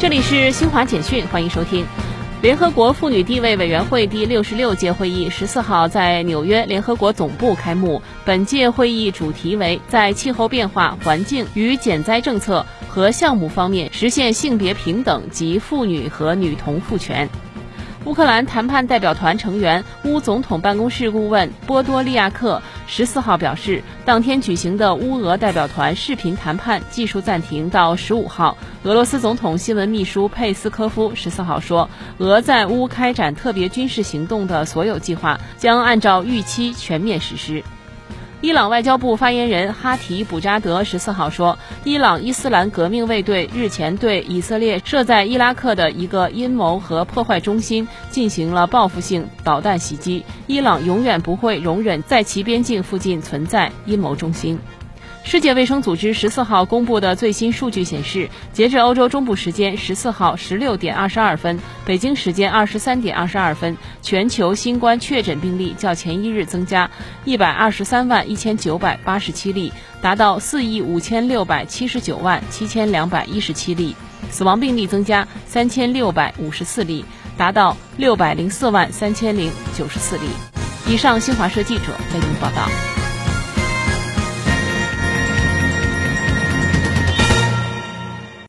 这里是新华简讯，欢迎收听。联合国妇女地位委员会第六十六届会议十四号在纽约联合国总部开幕。本届会议主题为在气候变化、环境与减灾政策和项目方面实现性别平等及妇女和女童赋权。乌克兰谈判代表团成员、乌总统办公室顾问波多利亚克十四号表示，当天举行的乌俄代表团视频谈判技术暂停到十五号。俄罗斯总统新闻秘书佩斯科夫十四号说，俄在乌开展特别军事行动的所有计划将按照预期全面实施。伊朗外交部发言人哈提卜扎德十四号说，伊朗伊斯兰革命卫队日前对以色列设在伊拉克的一个阴谋和破坏中心进行了报复性导弹袭击，伊朗永远不会容忍在其边境附近存在阴谋中心。世界卫生组织十四号公布的最新数据显示，截至欧洲中部时间十四号十六点二十二分，北京时间二十三点二十二分，全球新冠确诊病例较前一日增加一百二十三万一千九百八十七例，达到四亿五千六百七十九万七千两百一十七例；死亡病例增加三千六百五十四例，达到六百零四万三千零九十四例。以上，新华社记者为您报道。